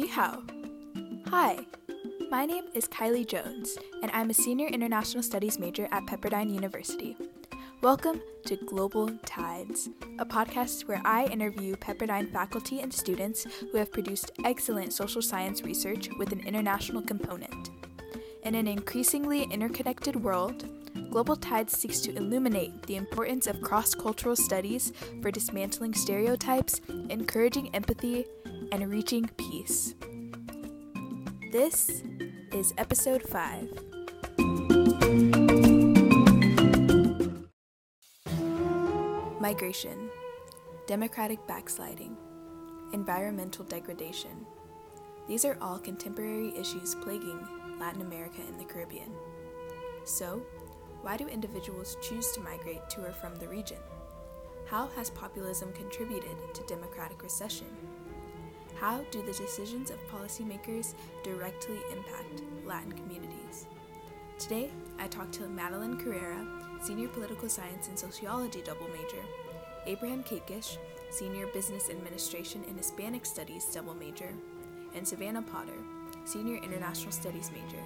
Ni hao. Hi, my name is Kylie Jones, and I'm a senior international studies major at Pepperdine University. Welcome to Global Tides, a podcast where I interview Pepperdine faculty and students who have produced excellent social science research with an international component. In an increasingly interconnected world, Global Tides seeks to illuminate the importance of cross cultural studies for dismantling stereotypes, encouraging empathy, and reaching peace. This is episode 5. Migration, democratic backsliding, environmental degradation. These are all contemporary issues plaguing Latin America and the Caribbean. So, why do individuals choose to migrate to or from the region? How has populism contributed to democratic recession? How do the decisions of policymakers directly impact Latin communities? Today, I talked to Madeline Carrera, Senior Political Science and Sociology double major, Abraham Kakish, Senior Business Administration and Hispanic Studies double major, and Savannah Potter, Senior International Studies major,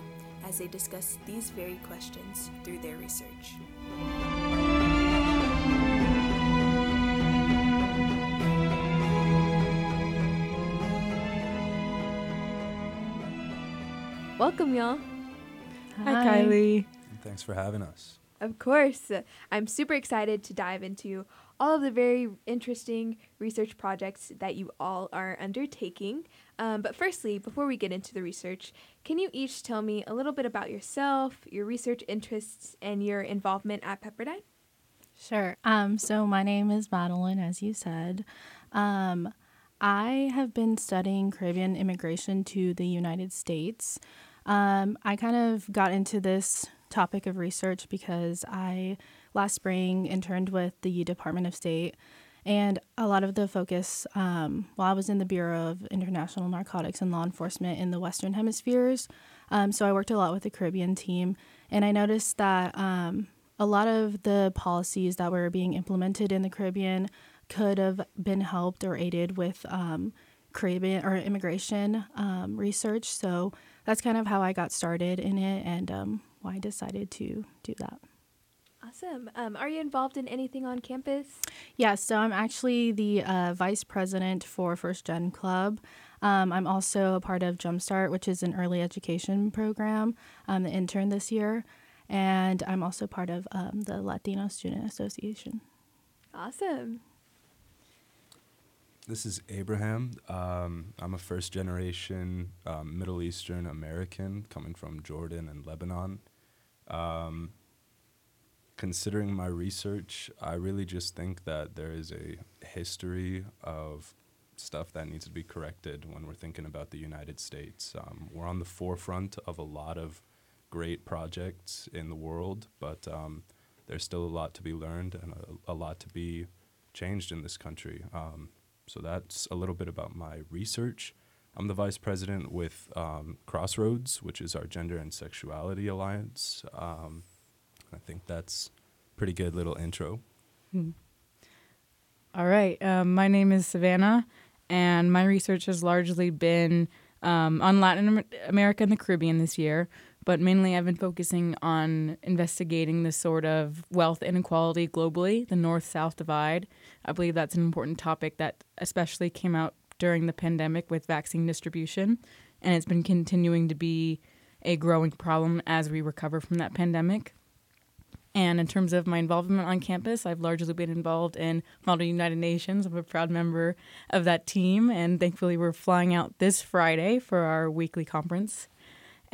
as they discuss these very questions through their research. Welcome, y'all. Hi, Kylie. Thanks for having us. Of course. I'm super excited to dive into all of the very interesting research projects that you all are undertaking. Um, but firstly, before we get into the research, can you each tell me a little bit about yourself, your research interests, and your involvement at Pepperdine? Sure. Um, so my name is Madeline, as you said. Um, I have been studying Caribbean immigration to the United States. Um, I kind of got into this topic of research because I last spring interned with the Department of State, and a lot of the focus um, while I was in the Bureau of International Narcotics and Law Enforcement in the Western Hemispheres. Um, so I worked a lot with the Caribbean team, and I noticed that um, a lot of the policies that were being implemented in the Caribbean could have been helped or aided with um, Caribbean or immigration um, research. So that's kind of how I got started in it and um, why I decided to do that. Awesome. Um, are you involved in anything on campus? Yeah, so I'm actually the uh, vice president for First Gen Club. Um, I'm also a part of Jumpstart, which is an early education program, I'm the intern this year. And I'm also part of um, the Latino Student Association. Awesome. This is Abraham. Um, I'm a first generation um, Middle Eastern American coming from Jordan and Lebanon. Um, considering my research, I really just think that there is a history of stuff that needs to be corrected when we're thinking about the United States. Um, we're on the forefront of a lot of great projects in the world, but um, there's still a lot to be learned and a, a lot to be changed in this country. Um, so that's a little bit about my research. I'm the vice president with um, Crossroads, which is our gender and sexuality alliance. Um, I think that's pretty good little intro. Hmm. All right. Um, my name is Savannah, and my research has largely been um, on Latin America and the Caribbean this year, but mainly I've been focusing on investigating the sort of wealth inequality globally, the north south divide. I believe that's an important topic that especially came out during the pandemic with vaccine distribution, and it's been continuing to be a growing problem as we recover from that pandemic. And in terms of my involvement on campus, I've largely been involved in Model United Nations. I'm a proud member of that team, and thankfully, we're flying out this Friday for our weekly conference.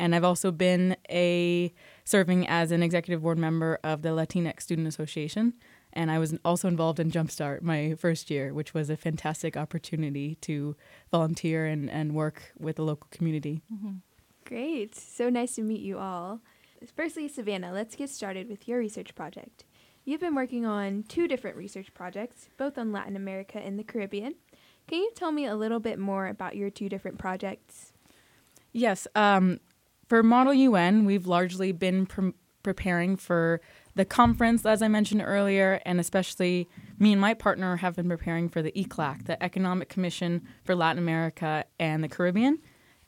And I've also been a serving as an executive board member of the Latinx Student Association. And I was also involved in Jumpstart my first year, which was a fantastic opportunity to volunteer and, and work with the local community. Mm-hmm. Great. So nice to meet you all. Firstly, Savannah, let's get started with your research project. You've been working on two different research projects, both on Latin America and the Caribbean. Can you tell me a little bit more about your two different projects? Yes. Um, for Model UN, we've largely been pre- preparing for the conference, as I mentioned earlier, and especially me and my partner have been preparing for the ECLAC, the Economic Commission for Latin America and the Caribbean.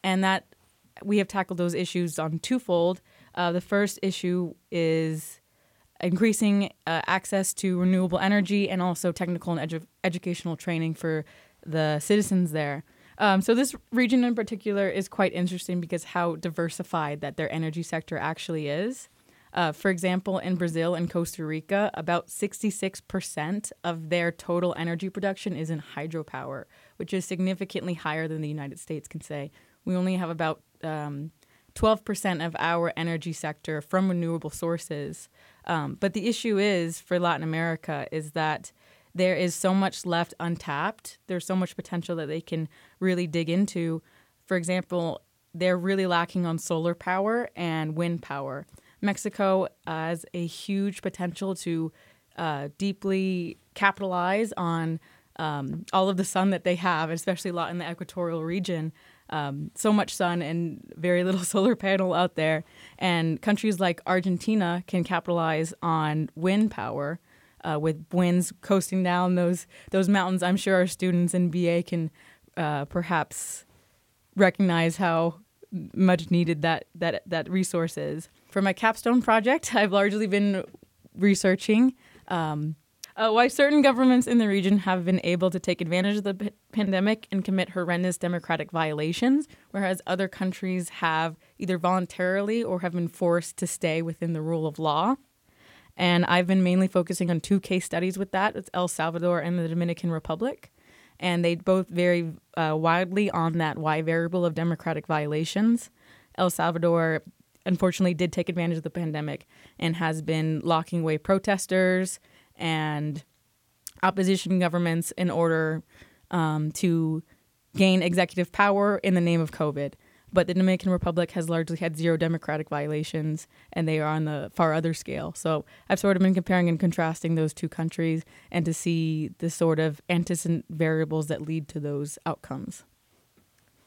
and that we have tackled those issues on twofold. Uh, the first issue is increasing uh, access to renewable energy and also technical and edu- educational training for the citizens there. Um, so this region in particular is quite interesting because how diversified that their energy sector actually is. Uh, for example, in Brazil and Costa Rica, about 66% of their total energy production is in hydropower, which is significantly higher than the United States can say. We only have about um, 12% of our energy sector from renewable sources. Um, but the issue is for Latin America is that there is so much left untapped. There's so much potential that they can really dig into. For example, they're really lacking on solar power and wind power. Mexico has a huge potential to uh, deeply capitalize on um, all of the sun that they have, especially a lot in the equatorial region. Um, so much sun and very little solar panel out there. And countries like Argentina can capitalize on wind power uh, with winds coasting down those those mountains. I'm sure our students in BA can uh, perhaps recognize how much needed that that that resource is. For my capstone project, I've largely been researching um, uh, why certain governments in the region have been able to take advantage of the p- pandemic and commit horrendous democratic violations, whereas other countries have either voluntarily or have been forced to stay within the rule of law. And I've been mainly focusing on two case studies with that. It's El Salvador and the Dominican Republic. And they both vary uh, widely on that Y variable of democratic violations. El Salvador, unfortunately, did take advantage of the pandemic and has been locking away protesters and opposition governments in order um, to gain executive power in the name of COVID. But the Dominican Republic has largely had zero democratic violations, and they are on the far other scale. So I've sort of been comparing and contrasting those two countries and to see the sort of antecedent variables that lead to those outcomes.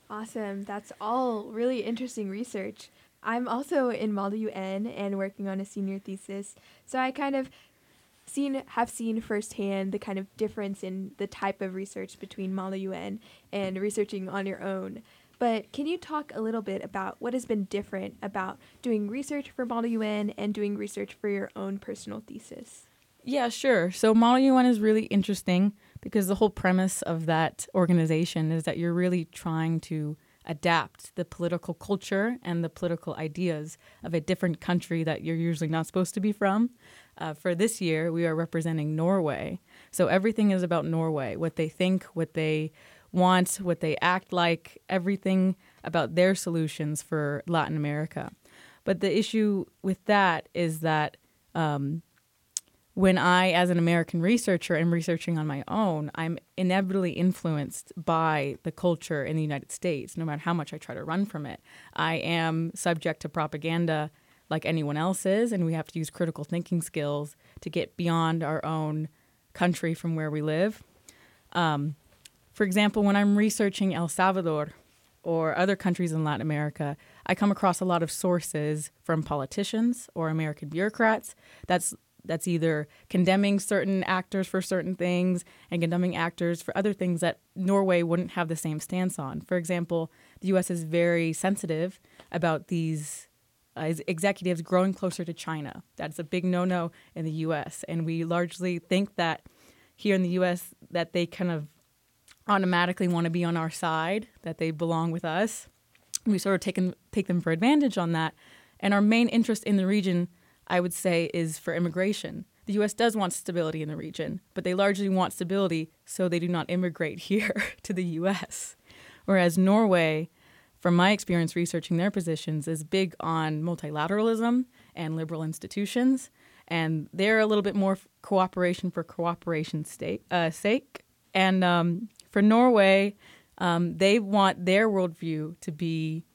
Awesome. That's all really interesting research. I'm also in Model UN and working on a senior thesis, so I kind of seen have seen firsthand the kind of difference in the type of research between Model UN and researching on your own. But can you talk a little bit about what has been different about doing research for Model UN and doing research for your own personal thesis? Yeah, sure. So Model UN is really interesting because the whole premise of that organization is that you're really trying to adapt the political culture and the political ideas of a different country that you're usually not supposed to be from. Uh, for this year, we are representing Norway. So everything is about Norway what they think, what they want, what they act like, everything about their solutions for Latin America. But the issue with that is that um, when I, as an American researcher, am researching on my own, I'm inevitably influenced by the culture in the United States, no matter how much I try to run from it. I am subject to propaganda like anyone else is, and we have to use critical thinking skills to get beyond our own country from where we live. Um, for example, when I'm researching El Salvador or other countries in Latin America, I come across a lot of sources from politicians or American bureaucrats that's that's either condemning certain actors for certain things and condemning actors for other things that Norway wouldn't have the same stance on. For example, the US is very sensitive about these uh, executives growing closer to China. That's a big no-no in the US and we largely think that here in the US that they kind of automatically want to be on our side, that they belong with us. We sort of take them, take them for advantage on that. And our main interest in the region, I would say, is for immigration. The US does want stability in the region, but they largely want stability so they do not immigrate here to the US. Whereas Norway, from my experience researching their positions, is big on multilateralism and liberal institutions. And they're a little bit more cooperation for cooperation's state, uh, sake. And um, for Norway, um, they want their worldview to be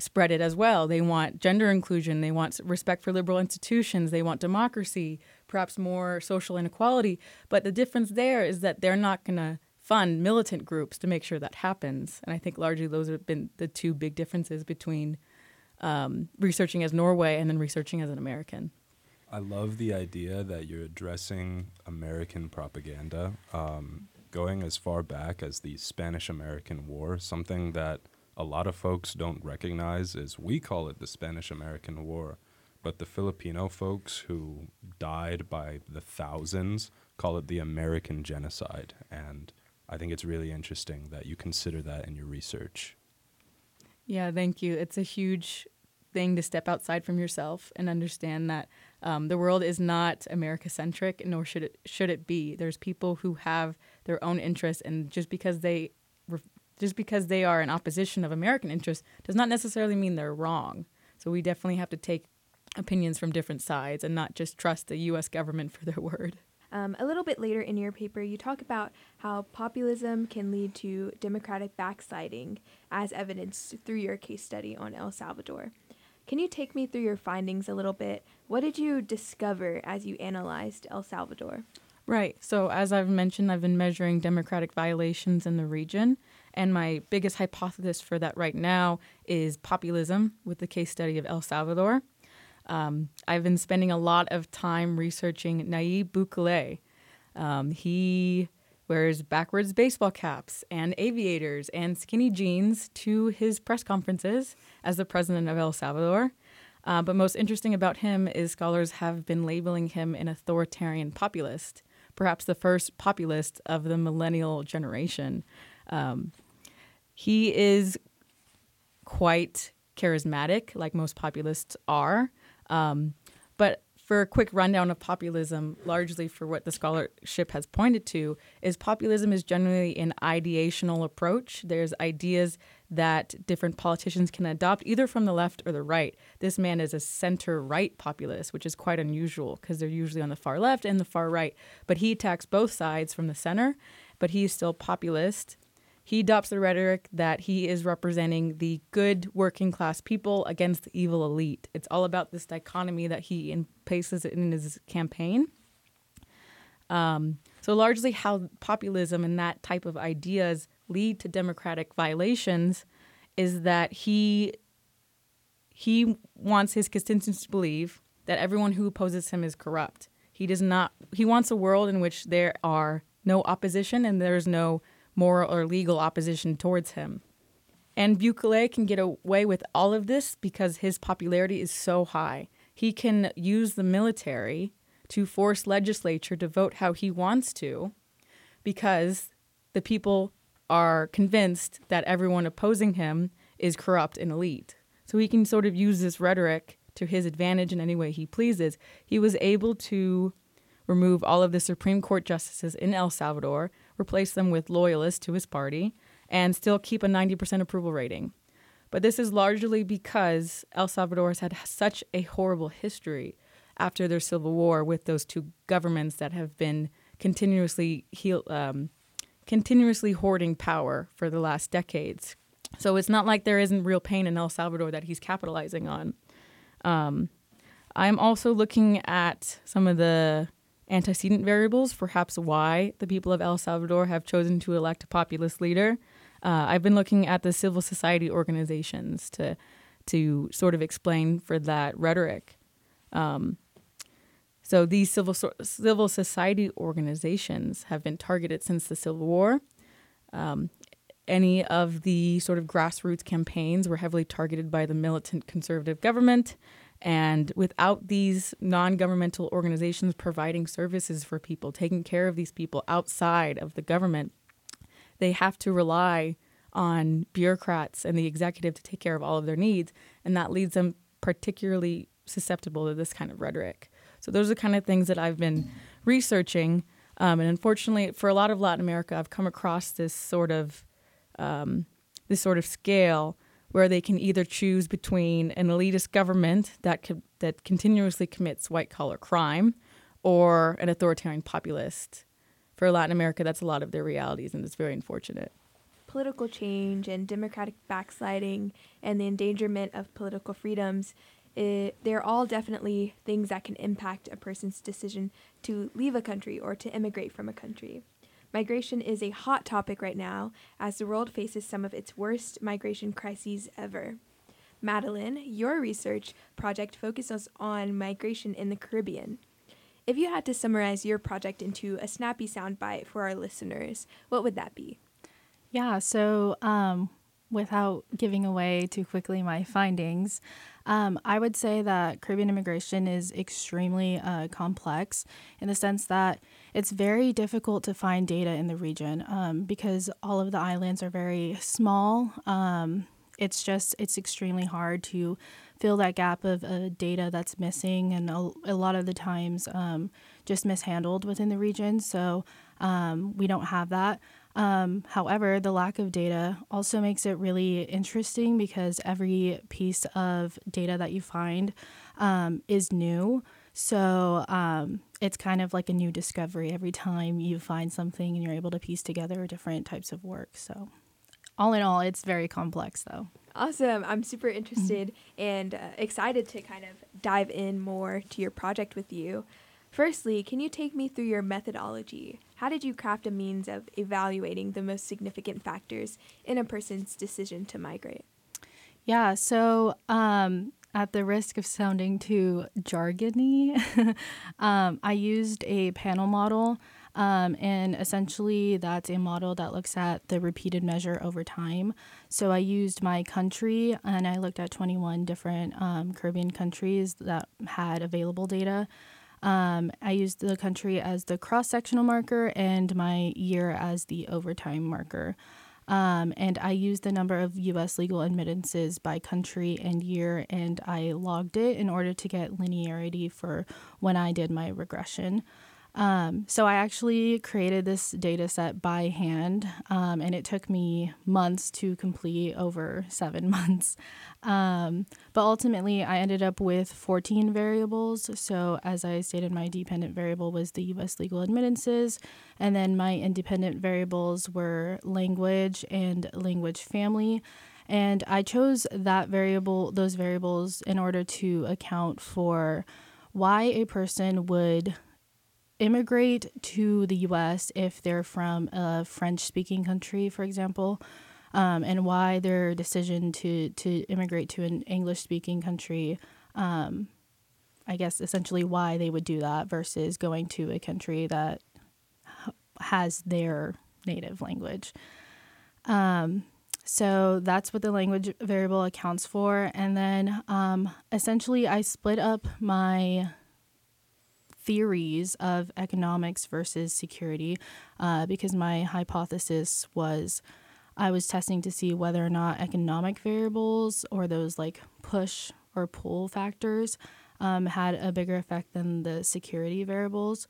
spreaded as well. They want gender inclusion, they want respect for liberal institutions, they want democracy, perhaps more social inequality. But the difference there is that they're not going to fund militant groups to make sure that happens. And I think largely those have been the two big differences between um, researching as Norway and then researching as an American. I love the idea that you're addressing American propaganda. Um, going as far back as the Spanish American War, something that a lot of folks don't recognize is we call it the Spanish American War, but the Filipino folks who died by the thousands call it the American Genocide. And I think it's really interesting that you consider that in your research. Yeah, thank you. It's a huge thing to step outside from yourself and understand that um, the world is not America centric, nor should it should it be. There's people who have their own interests, and just because they just because they are in opposition of American interests does not necessarily mean they're wrong. So we definitely have to take opinions from different sides and not just trust the U.S. government for their word. Um, a little bit later in your paper, you talk about how populism can lead to democratic backsliding, as evidenced through your case study on El Salvador. Can you take me through your findings a little bit? What did you discover as you analyzed El Salvador? Right. So, as I've mentioned, I've been measuring democratic violations in the region. And my biggest hypothesis for that right now is populism with the case study of El Salvador. Um, I've been spending a lot of time researching Nayib Bukele. Um, he wears backwards baseball caps and aviators and skinny jeans to his press conferences as the president of El Salvador. Uh, but most interesting about him is scholars have been labeling him an authoritarian populist, perhaps the first populist of the millennial generation. Um, he is quite charismatic, like most populists are. Um, but for a quick rundown of populism, largely for what the scholarship has pointed to, is populism is generally an ideational approach. There's ideas that different politicians can adopt either from the left or the right. This man is a center right populist, which is quite unusual because they're usually on the far left and the far right. But he attacks both sides from the center, but he's still populist. He adopts the rhetoric that he is representing the good working class people against the evil elite. It's all about this dichotomy that he places in his campaign. Um, so, largely, how populism and that type of ideas lead to democratic violations is that he he wants his constituents to believe that everyone who opposes him is corrupt. He does not. He wants a world in which there are no opposition and there's no moral or legal opposition towards him. And Bukele can get away with all of this because his popularity is so high. He can use the military to force legislature to vote how he wants to because the people are convinced that everyone opposing him is corrupt and elite. So he can sort of use this rhetoric to his advantage in any way he pleases. He was able to remove all of the Supreme Court justices in El Salvador replace them with loyalists to his party, and still keep a 90% approval rating. But this is largely because El Salvador has had such a horrible history after their civil war with those two governments that have been continuously heal, um, continuously hoarding power for the last decades. So it's not like there isn't real pain in El Salvador that he's capitalizing on. Um, I'm also looking at some of the antecedent variables, perhaps why the people of El Salvador have chosen to elect a populist leader. Uh, I've been looking at the civil society organizations to to sort of explain for that rhetoric. Um, so these civil civil society organizations have been targeted since the Civil War. Um, any of the sort of grassroots campaigns were heavily targeted by the militant conservative government. And without these non governmental organizations providing services for people, taking care of these people outside of the government, they have to rely on bureaucrats and the executive to take care of all of their needs. And that leads them particularly susceptible to this kind of rhetoric. So, those are the kind of things that I've been researching. Um, and unfortunately, for a lot of Latin America, I've come across this sort of um, this sort of scale where they can either choose between an elitist government that co- that continuously commits white collar crime or an authoritarian populist. For Latin America, that's a lot of their realities, and it's very unfortunate. Political change and democratic backsliding and the endangerment of political freedoms, it, they're all definitely things that can impact a person's decision to leave a country or to immigrate from a country. Migration is a hot topic right now as the world faces some of its worst migration crises ever. Madeline, your research project focuses on migration in the Caribbean. If you had to summarize your project into a snappy soundbite for our listeners, what would that be? Yeah, so um, without giving away too quickly my findings, um, I would say that Caribbean immigration is extremely uh, complex in the sense that it's very difficult to find data in the region um, because all of the islands are very small. Um, it's just it's extremely hard to fill that gap of uh, data that's missing and a, a lot of the times um, just mishandled within the region. So um, we don't have that. Um, however the lack of data also makes it really interesting because every piece of data that you find um, is new so um, it's kind of like a new discovery every time you find something and you're able to piece together different types of work so all in all, it's very complex though. Awesome. I'm super interested and uh, excited to kind of dive in more to your project with you. Firstly, can you take me through your methodology? How did you craft a means of evaluating the most significant factors in a person's decision to migrate? Yeah, so um, at the risk of sounding too jargony, um, I used a panel model um, and essentially, that's a model that looks at the repeated measure over time. So I used my country and I looked at 21 different um, Caribbean countries that had available data. Um, I used the country as the cross sectional marker and my year as the overtime marker. Um, and I used the number of US legal admittances by country and year, and I logged it in order to get linearity for when I did my regression. Um, so I actually created this data set by hand, um, and it took me months to complete over seven months. Um, but ultimately, I ended up with 14 variables. So, as I stated, my dependent variable was the US legal admittances, and then my independent variables were language and language family. And I chose that variable, those variables, in order to account for why a person would immigrate to the US if they're from a French speaking country, for example, um, and why their decision to, to immigrate to an English speaking country, um, I guess essentially why they would do that versus going to a country that has their native language. Um, so that's what the language variable accounts for. And then um, essentially, I split up my theories of economics versus security uh, because my hypothesis was I was testing to see whether or not economic variables or those like push or pull factors um, had a bigger effect than the security variables.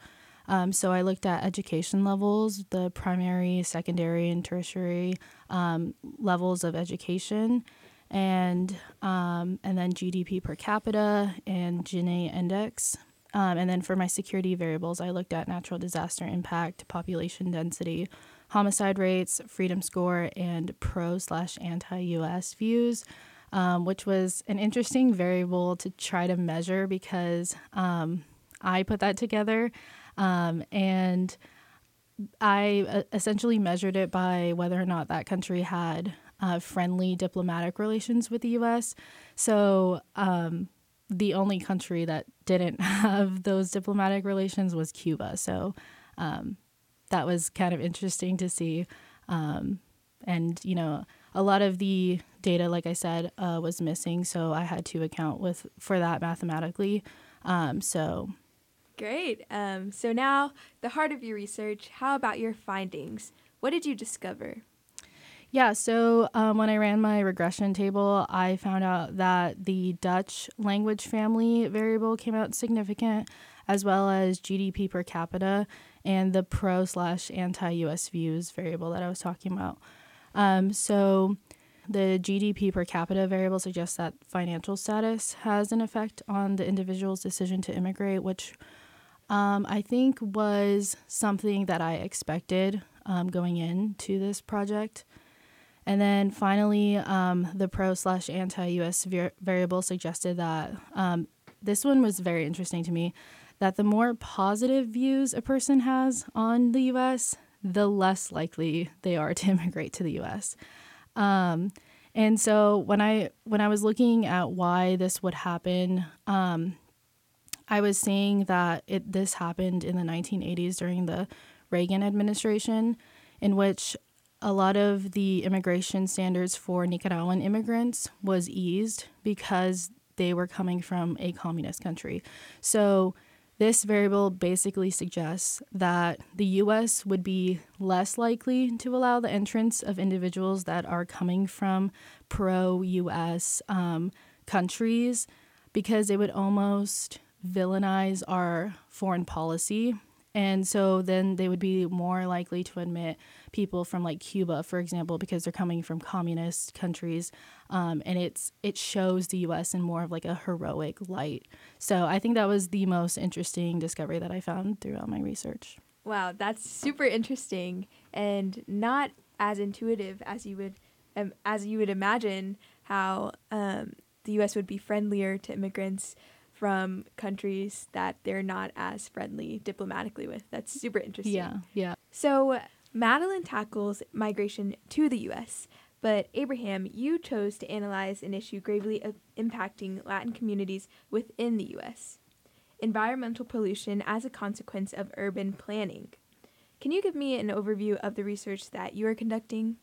Um, so I looked at education levels, the primary, secondary, and tertiary um, levels of education, and um, and then GDP per capita and Gini index. Um, and then for my security variables, I looked at natural disaster impact, population density, homicide rates, freedom score, and pro slash anti US views, um, which was an interesting variable to try to measure because um, I put that together. Um, and I uh, essentially measured it by whether or not that country had uh, friendly diplomatic relations with the US. So, um, the only country that didn't have those diplomatic relations was Cuba. So um, that was kind of interesting to see. Um, and, you know, a lot of the data, like I said, uh, was missing. So I had to account with for that mathematically. Um, so great. Um, so now the heart of your research. How about your findings? What did you discover? Yeah, so um, when I ran my regression table, I found out that the Dutch language family variable came out significant, as well as GDP per capita and the pro slash anti US views variable that I was talking about. Um, so the GDP per capita variable suggests that financial status has an effect on the individual's decision to immigrate, which um, I think was something that I expected um, going into this project. And then finally, um, the pro slash anti US variable suggested that um, this one was very interesting to me that the more positive views a person has on the US, the less likely they are to immigrate to the US. Um, and so when I when I was looking at why this would happen, um, I was seeing that it this happened in the 1980s during the Reagan administration, in which a lot of the immigration standards for Nicaraguan immigrants was eased because they were coming from a communist country. So this variable basically suggests that the US would be less likely to allow the entrance of individuals that are coming from pro US um, countries because it would almost villainize our foreign policy. And so then they would be more likely to admit people from like Cuba, for example, because they're coming from communist countries, um, and it's it shows the U.S. in more of like a heroic light. So I think that was the most interesting discovery that I found throughout my research. Wow, that's super interesting and not as intuitive as you would um, as you would imagine how um, the U.S. would be friendlier to immigrants from countries that they're not as friendly diplomatically with. That's super interesting. Yeah, yeah. So Madeline tackles migration to the U.S., but Abraham, you chose to analyze an issue gravely impacting Latin communities within the U.S. environmental pollution as a consequence of urban planning. Can you give me an overview of the research that you are conducting?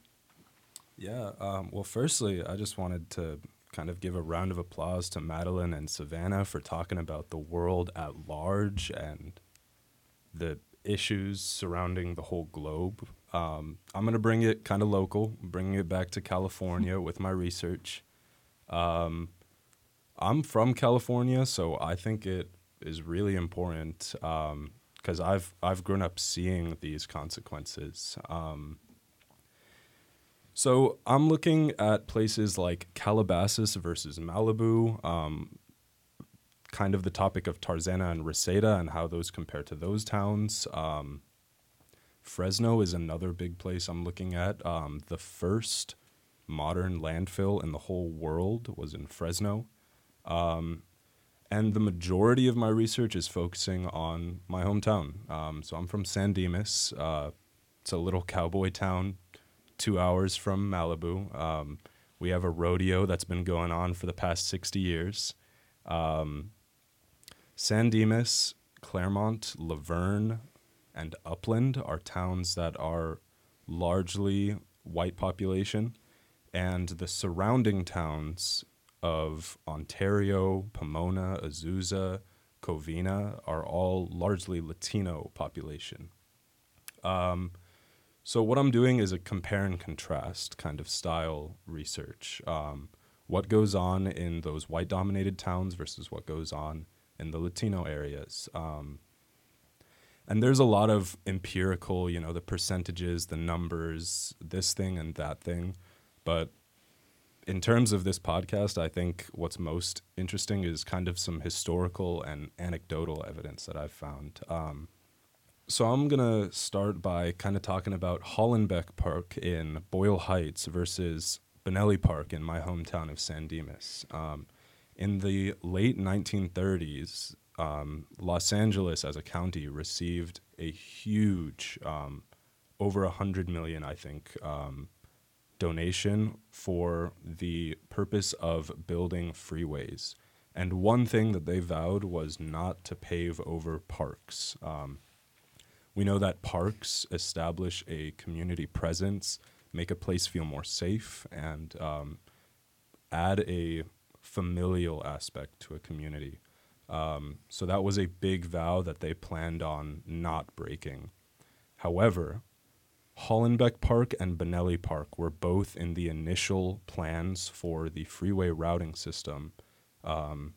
Yeah, um, well, firstly, I just wanted to kind of give a round of applause to Madeline and Savannah for talking about the world at large and the issues surrounding the whole globe. Um, I'm going to bring it kind of local, bringing it back to California with my research. Um, I'm from California, so I think it is really important because um, I've I've grown up seeing these consequences. Um, so I'm looking at places like Calabasas versus Malibu, um, kind of the topic of Tarzana and Reseda and how those compare to those towns. Um, Fresno is another big place I'm looking at. Um, the first modern landfill in the whole world was in Fresno. Um, and the majority of my research is focusing on my hometown. Um, so I'm from San Dimas. Uh, it's a little cowboy town two hours from Malibu. Um, we have a rodeo that's been going on for the past 60 years. Um, San Dimas, Claremont, La Verne, and Upland are towns that are largely white population, and the surrounding towns of Ontario, Pomona, Azusa, Covina are all largely Latino population. Um, so what I'm doing is a compare and contrast kind of style research. Um, what goes on in those white dominated towns versus what goes on in the Latino areas. Um, and there's a lot of empirical, you know, the percentages, the numbers, this thing and that thing. But in terms of this podcast, I think what's most interesting is kind of some historical and anecdotal evidence that I've found. Um, so I'm going to start by kind of talking about Hollenbeck Park in Boyle Heights versus Bonelli Park in my hometown of San Dimas. Um, in the late 1930s, um, Los Angeles as a county received a huge, um, over a hundred million, I think, um, donation for the purpose of building freeways. And one thing that they vowed was not to pave over parks. Um, we know that parks establish a community presence, make a place feel more safe, and um, add a familial aspect to a community. Um, so that was a big vow that they planned on not breaking. However, Hollenbeck Park and Bonelli Park were both in the initial plans for the freeway routing system. Um,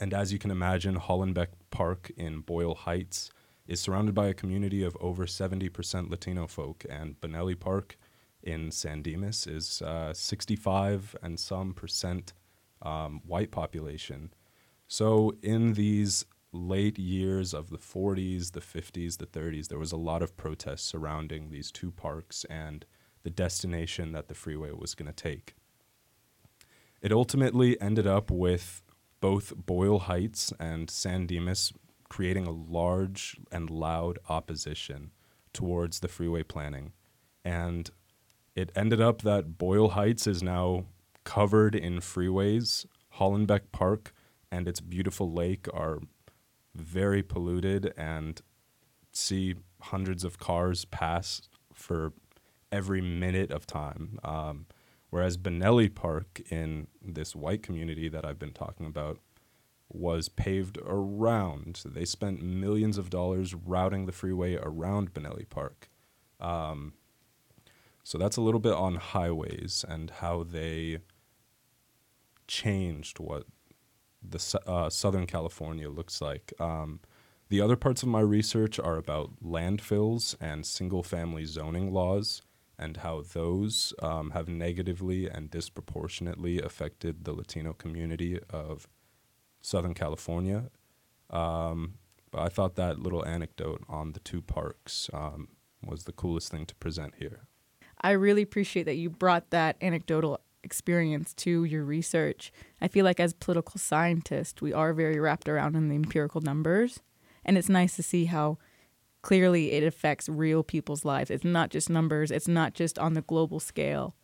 and as you can imagine, Hollenbeck Park in Boyle Heights is surrounded by a community of over 70% Latino folk, and Bonelli Park in San Dimas is uh, 65 and some percent um, white population. So in these late years of the 40s, the 50s, the 30s, there was a lot of protests surrounding these two parks and the destination that the freeway was going to take. It ultimately ended up with both Boyle Heights and San Dimas creating a large and loud opposition towards the freeway planning. And it ended up that Boyle Heights is now covered in freeways. Hollenbeck Park and its beautiful lake are very polluted and see hundreds of cars pass for every minute of time. Um, whereas Bonelli Park in this white community that I've been talking about was paved around. They spent millions of dollars routing the freeway around Bonelli Park. Um, so that's a little bit on highways and how they changed what the uh, Southern California looks like. Um, the other parts of my research are about landfills and single family zoning laws and how those um, have negatively and disproportionately affected the Latino community of Southern California. Um, but I thought that little anecdote on the two parks um, was the coolest thing to present here. I really appreciate that you brought that anecdotal experience to your research. I feel like as political scientists, we are very wrapped around in the empirical numbers, and it's nice to see how clearly it affects real people's lives. It's not just numbers, it's not just on the global scale.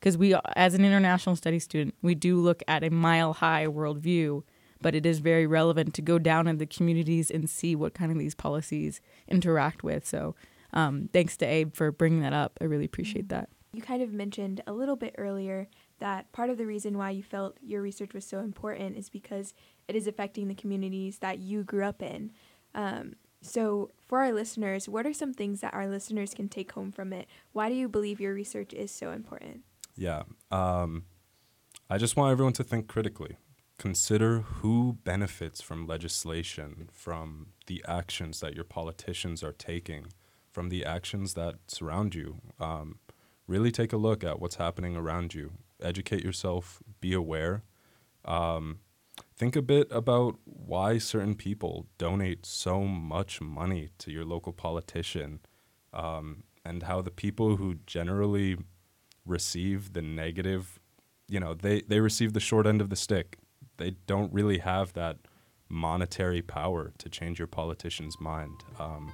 Because we, as an international studies student, we do look at a mile high worldview, but it is very relevant to go down in the communities and see what kind of these policies interact with. So, um, thanks to Abe for bringing that up. I really appreciate that. You kind of mentioned a little bit earlier that part of the reason why you felt your research was so important is because it is affecting the communities that you grew up in. Um, so, for our listeners, what are some things that our listeners can take home from it? Why do you believe your research is so important? Yeah. Um, I just want everyone to think critically. Consider who benefits from legislation, from the actions that your politicians are taking, from the actions that surround you. Um, really take a look at what's happening around you educate yourself, be aware. Um, think a bit about why certain people donate so much money to your local politician um, and how the people who generally receive the negative, you know, they, they receive the short end of the stick. They don't really have that monetary power to change your politician's mind. Um,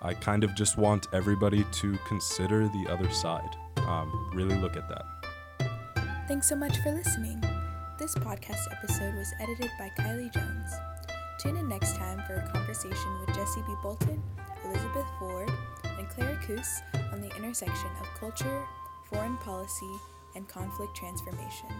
I kind of just want everybody to consider the other side um, really look at that. Thanks so much for listening. This podcast episode was edited by Kylie Jones. Tune in next time for a conversation with Jesse B. Bolton, Elizabeth Ford, and Clara Koos on the intersection of culture, foreign policy, and conflict transformation.